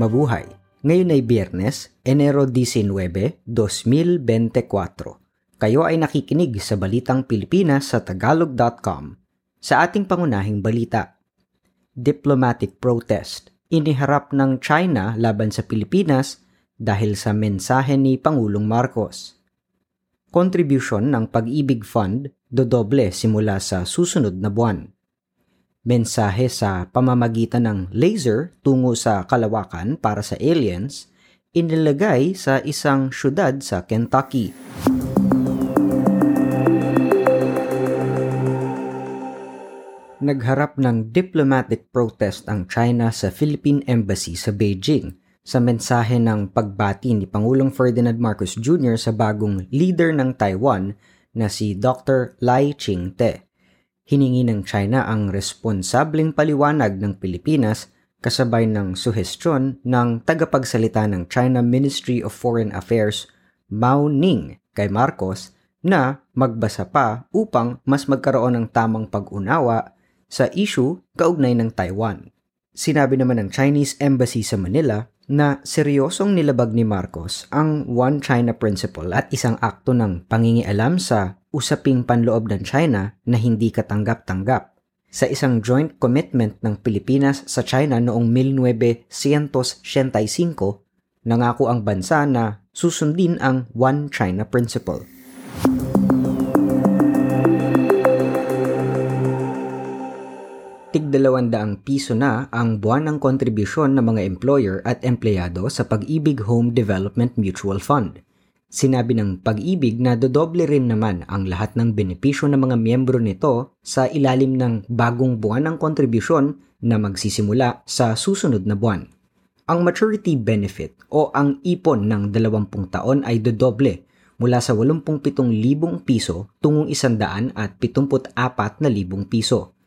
Mabuhay! Ngayon ay Biyernes, Enero 19, 2024. Kayo ay nakikinig sa Balitang Pilipinas sa Tagalog.com. Sa ating pangunahing balita, Diplomatic Protest. Iniharap ng China laban sa Pilipinas dahil sa mensahe ni Pangulong Marcos. Contribution ng Pag-ibig Fund dodoble simula sa susunod na buwan mensahe sa pamamagitan ng laser tungo sa kalawakan para sa aliens, inilagay sa isang syudad sa Kentucky. Nagharap ng diplomatic protest ang China sa Philippine Embassy sa Beijing sa mensahe ng pagbati ni Pangulong Ferdinand Marcos Jr. sa bagong leader ng Taiwan na si Dr. Lai Ching-te hiningi ng China ang responsableng paliwanag ng Pilipinas kasabay ng suhestyon ng tagapagsalita ng China Ministry of Foreign Affairs Mao Ning kay Marcos na magbasa pa upang mas magkaroon ng tamang pag-unawa sa issue kaugnay ng Taiwan. Sinabi naman ng Chinese Embassy sa Manila na seryosong nilabag ni Marcos ang One China Principle at isang akto ng pangingialam sa usaping panloob ng China na hindi katanggap-tanggap. Sa isang joint commitment ng Pilipinas sa China noong 1975, nangako ang bansa na susundin ang One China Principle. Tig dalawandaang piso na ang buwan ng kontribusyon ng mga employer at empleyado sa Pag-ibig Home Development Mutual Fund. Sinabi ng pag-ibig na dodoble rin naman ang lahat ng benepisyo ng mga miyembro nito sa ilalim ng bagong buwan ng kontribusyon na magsisimula sa susunod na buwan. Ang maturity benefit o ang ipon ng 20 taon ay dodoble mula sa 87,000 piso tungong 174,000 piso.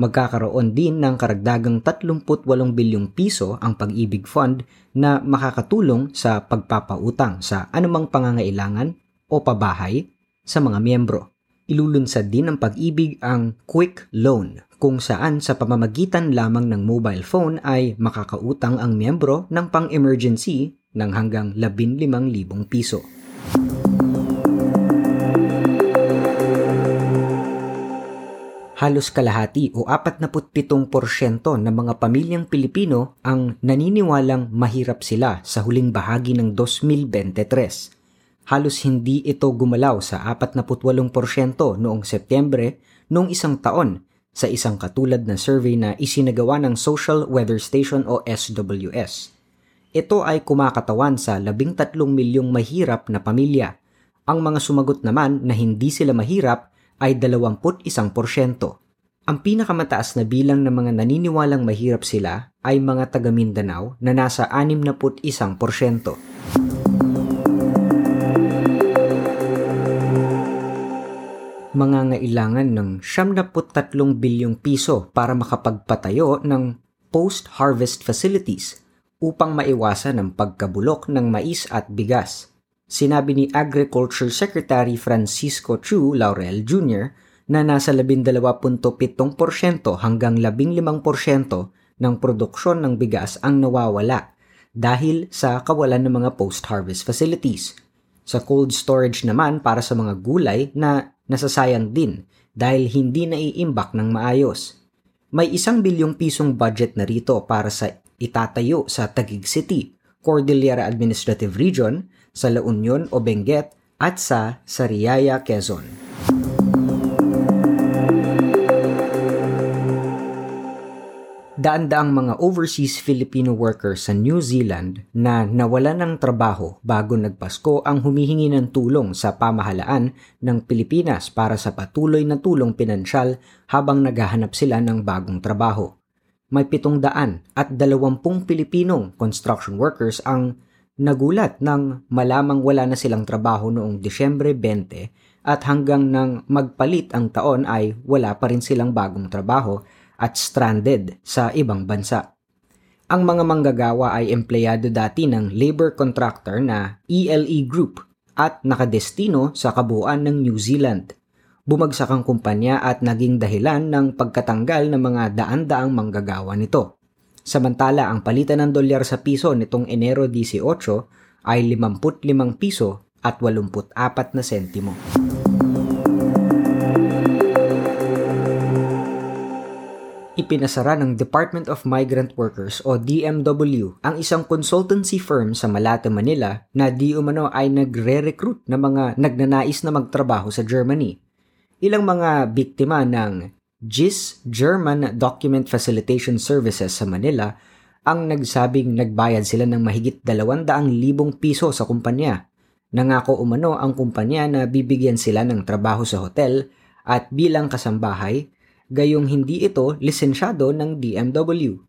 Magkakaroon din ng karagdagang 38 bilyong piso ang pag-ibig fund na makakatulong sa pagpapautang sa anumang pangangailangan o pabahay sa mga miyembro. Ilulunsad din ng pag-ibig ang Quick Loan kung saan sa pamamagitan lamang ng mobile phone ay makakautang ang miyembro ng pang-emergency ng hanggang 15,000 piso. Halos kalahati o 47% ng mga pamilyang Pilipino ang naniniwalang mahirap sila sa huling bahagi ng 2023. Halos hindi ito gumalaw sa 48% noong Setyembre noong isang taon sa isang katulad na survey na isinagawa ng Social Weather Station o SWS. Ito ay kumakatawan sa 13 milyong mahirap na pamilya. Ang mga sumagot naman na hindi sila mahirap ay 21%. Ang pinakamataas na bilang ng mga naniniwalang mahirap sila ay mga taga Mindanao na nasa 61%. Mga ngailangan ng 73 bilyong piso para makapagpatayo ng post-harvest facilities upang maiwasan ang pagkabulok ng mais at bigas Sinabi ni Agriculture Secretary Francisco Chu Laurel Jr. na nasa 12.7% hanggang 15% ng produksyon ng bigas ang nawawala dahil sa kawalan ng mga post-harvest facilities. Sa cold storage naman para sa mga gulay na nasasayang din dahil hindi naiimbak ng maayos. May isang bilyong pisong budget na rito para sa itatayo sa Taguig City, Cordillera Administrative Region sa La Union o Benguet at sa Sariaya, Quezon. Daan-daang mga overseas Filipino workers sa New Zealand na nawala ng trabaho bago nagpasko ang humihingi ng tulong sa pamahalaan ng Pilipinas para sa patuloy na tulong pinansyal habang naghahanap sila ng bagong trabaho. May pitong daan at dalawampung Pilipinong construction workers ang Nagulat nang malamang wala na silang trabaho noong Disyembre 20 at hanggang nang magpalit ang taon ay wala pa rin silang bagong trabaho at stranded sa ibang bansa. Ang mga manggagawa ay empleyado dati ng labor contractor na ELE Group at nakadestino sa kabuuan ng New Zealand. Bumagsak ang kumpanya at naging dahilan ng pagkatanggal ng mga daan-daang manggagawa nito. Samantala ang palitan ng dolyar sa piso nitong Enero 18 ay 55 piso at 84 na sentimo. Ipinasara ng Department of Migrant Workers o DMW ang isang consultancy firm sa Malate, Manila na di umano ay nagre-recruit ng mga nagnanais na magtrabaho sa Germany. Ilang mga biktima ng GIS German Document Facilitation Services sa Manila ang nagsabing nagbayad sila ng mahigit 200,000 piso sa kumpanya. Nangako umano ang kumpanya na bibigyan sila ng trabaho sa hotel at bilang kasambahay gayong hindi ito lisensyado ng DMW.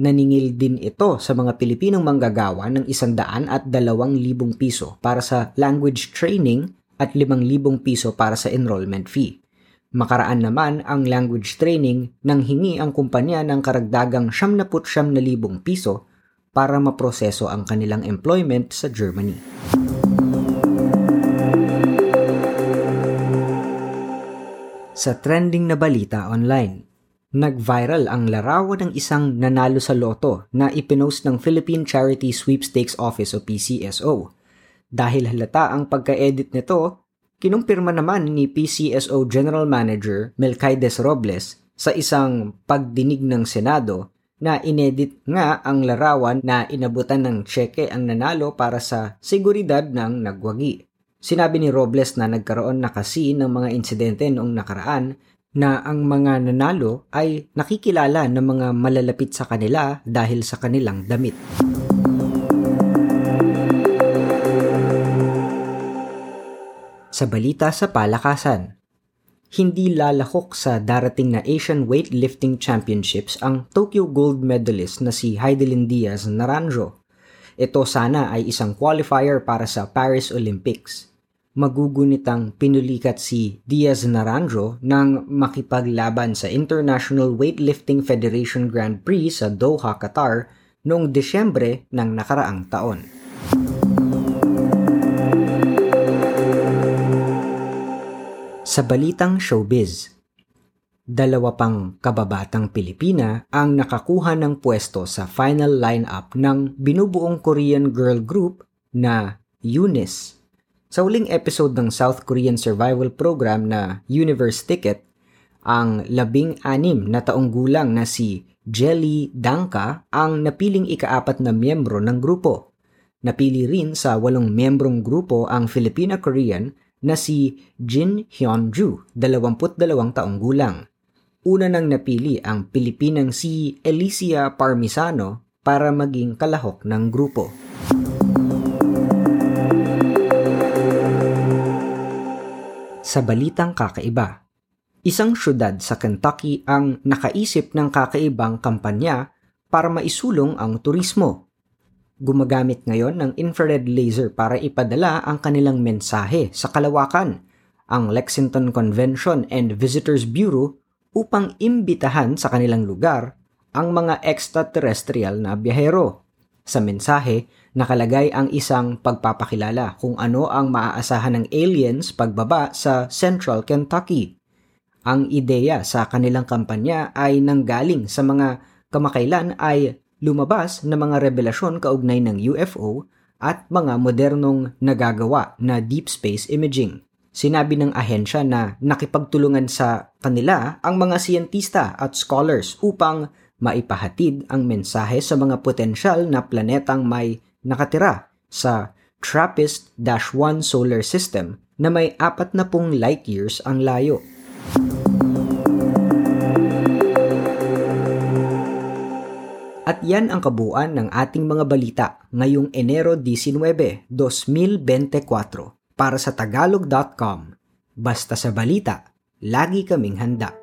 Naningil din ito sa mga Pilipinong manggagawa ng isandaan at dalawang libong piso para sa language training at limang libong piso para sa enrollment fee. Makaraan naman ang language training nang hingi ang kumpanya ng karagdagang 79,000 piso para maproseso ang kanilang employment sa Germany. Sa trending na balita online, nag-viral ang larawan ng isang nanalo sa loto na ipinost ng Philippine Charity Sweepstakes Office o PCSO. Dahil halata ang pagka-edit nito, kinumpirma naman ni PCSO General Manager Melquides Robles sa isang pagdinig ng Senado na inedit nga ang larawan na inabutan ng tseke ang nanalo para sa seguridad ng nagwagi. Sinabi ni Robles na nagkaroon na kasi ng mga insidente noong nakaraan na ang mga nanalo ay nakikilala ng mga malalapit sa kanila dahil sa kanilang damit. Sa balita sa palakasan, hindi lalahok sa darating na Asian Weightlifting Championships ang Tokyo gold medalist na si Heidelin Diaz Naranjo. Ito sana ay isang qualifier para sa Paris Olympics magugunitang pinulikat si Diaz Naranjo nang makipaglaban sa International Weightlifting Federation Grand Prix sa Doha, Qatar noong Desyembre ng nakaraang taon. Sa balitang showbiz, dalawa pang kababatang Pilipina ang nakakuha ng pwesto sa final lineup ng binubuong Korean girl group na Eunice sa huling episode ng South Korean survival program na Universe Ticket, ang labing-anim na taong gulang na si Jelly Danka ang napiling ikaapat na miyembro ng grupo. Napili rin sa walong miyembrong grupo ang Filipina-Korean na si Jin Hyunju, 22 taong gulang. Una nang napili ang Pilipinang si Alicia Parmisano para maging kalahok ng grupo. Sa balitang kakaiba, isang syudad sa Kentucky ang nakaisip ng kakaibang kampanya para maisulong ang turismo. Gumagamit ngayon ng infrared laser para ipadala ang kanilang mensahe sa kalawakan, ang Lexington Convention and Visitors Bureau upang imbitahan sa kanilang lugar ang mga extraterrestrial na biyahero. Sa mensahe, nakalagay ang isang pagpapakilala kung ano ang maaasahan ng aliens pagbaba sa Central Kentucky. Ang ideya sa kanilang kampanya ay nanggaling sa mga kamakailan ay lumabas na mga revelasyon kaugnay ng UFO at mga modernong nagagawa na deep space imaging. Sinabi ng ahensya na nakipagtulungan sa kanila ang mga siyentista at scholars upang maipahatid ang mensahe sa mga potensyal na planetang may nakatira sa TRAPPIST-1 solar system na may apat na pong light years ang layo. At yan ang kabuuan ng ating mga balita ngayong Enero 19, 2024 para sa tagalog.com. Basta sa balita, lagi kaming handa.